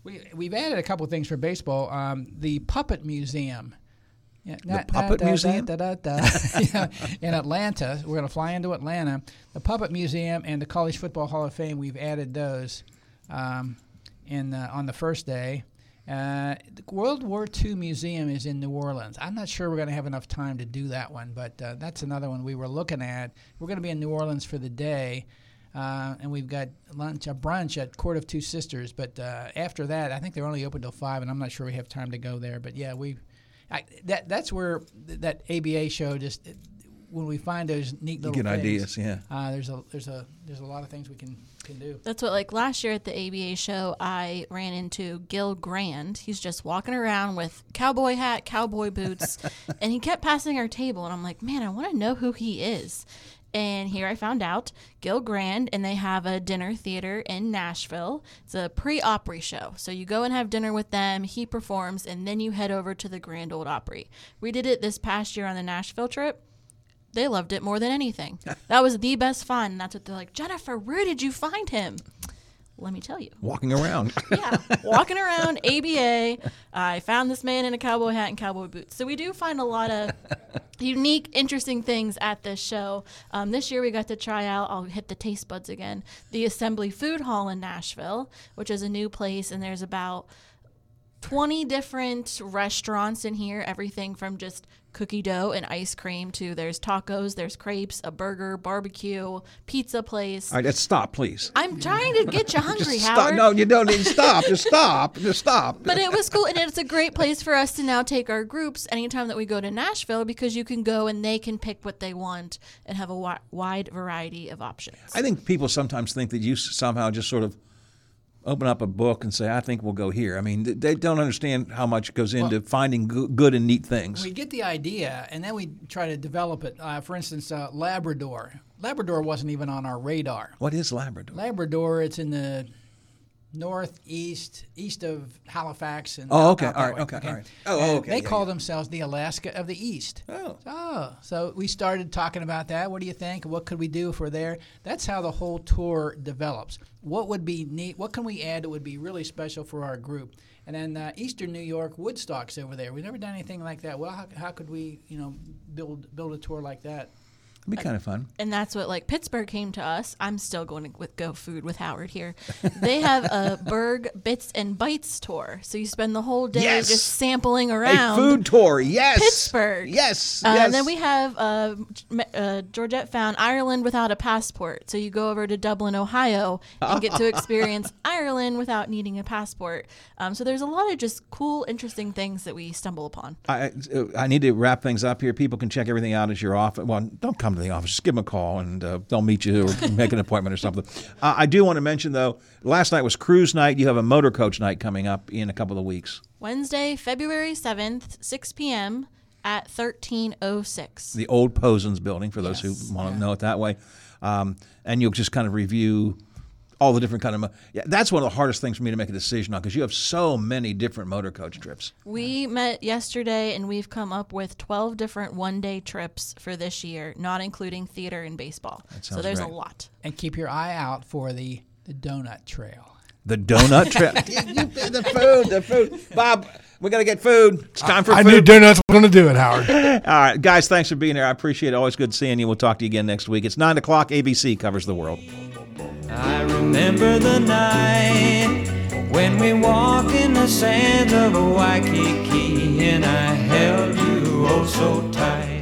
We, we've added a couple things for baseball. Um, the Puppet Museum. Yeah, The Puppet Museum? da, da, da. In Atlanta. We're going to fly into Atlanta. The Puppet Museum and the College Football Hall of Fame, we've added those um, in the, on the first day. Uh, the World War II Museum is in New Orleans. I'm not sure we're going to have enough time to do that one, but uh, that's another one we were looking at. We're going to be in New Orleans for the day. Uh, and we've got lunch, a brunch at Court of Two Sisters. But uh, after that, I think they're only open till five, and I'm not sure we have time to go there. But yeah, we I, that that's where th- that ABA show just when we find those neat You little get things, ideas, yeah. Uh, there's a there's a there's a lot of things we can can do. That's what like last year at the ABA show I ran into Gil Grand. He's just walking around with cowboy hat, cowboy boots, and he kept passing our table and I'm like, "Man, I want to know who he is." And here I found out Gil Grand, and they have a dinner theater in Nashville. It's a pre Opry show. So you go and have dinner with them, he performs, and then you head over to the Grand Old Opry. We did it this past year on the Nashville trip they loved it more than anything. that was the best fun. That's what they're like, Jennifer, where did you find him? Let me tell you. Walking around. Yeah, walking around ABA, I found this man in a cowboy hat and cowboy boots. So we do find a lot of unique, interesting things at this show. Um, this year we got to try out. I'll hit the taste buds again. The Assembly Food Hall in Nashville, which is a new place, and there's about 20 different restaurants in here, everything from just cookie dough and ice cream to there's tacos, there's crepes, a burger, barbecue, pizza place. All right, let's stop, please. I'm trying to get you hungry, Just Howard. No, you don't need to stop. Just stop. Just stop. But it was cool, and it's a great place for us to now take our groups anytime that we go to Nashville because you can go and they can pick what they want and have a wide variety of options. I think people sometimes think that you somehow just sort of open up a book and say, "I think we'll go here." I mean, they don't understand how much goes into finding good and neat things. We get the idea, and then we try to develop it. Uh, for instance, uh, Labrador. Labrador wasn't even on our radar. What is Labrador? Labrador, it's in the northeast, east of Halifax. And Oh, okay, all right, way, okay, all right. Oh, And okay, They yeah, call yeah. themselves the Alaska of the East. Oh. Oh, so we started talking about that. What do you think? What could we do if we're there? That's how the whole tour develops. What would be neat? What can we add that would be really special for our group? And then uh, Eastern New York, Woodstock's over there. We've never done anything like that. Well, how, how could we, you know, build build a tour like that? It'd be kind of fun. and that's what like Pittsburgh came to us. I'm still going to with Go Food with Howard here. They have a Burgh Bits and Bites tour, so you spend the whole day Yes. just sampling A around. food tour, yes. Pittsburgh. Yes, Uh, yes. And then we have uh, uh, Georgette found Ireland without a passport. So you go over to Dublin, Ohio, and get to experience Ireland without needing a passport. Um, so there's a lot of just cool, interesting things that we stumble upon. I, uh, I need to wrap things up here. People can check everything out at your office. Well, don't come to the office. Just give them a call and uh, they'll meet you or make an appointment or something. Uh, I do want to mention, though, last night was cruise night. You have a motor coach night coming up in a couple of weeks. Wednesday, February 7th, 6 p.m. at 1306. The old Posens building, for those who want to know it that way. Um, and you'll just kind of review all the different kind of. Mo- yeah, that's one of the hardest things for me to make a decision on because you have so many different motor coach trips. We met yesterday and we've come up with 12 different one day trips for this year, not including theater and baseball. So sounds there's a lot. And keep your eye out for the, the donut trail. The donut trip. the food, the food. Bob, we got to get food. It's time for I food. I knew donuts were going to do it, Howard. All right, guys, thanks for being here. I appreciate it. Always good seeing you. We'll talk to you again next week. It's 9 o'clock. ABC covers the world. I remember the night when we walked in the sands of Waikiki and I held you oh so tight.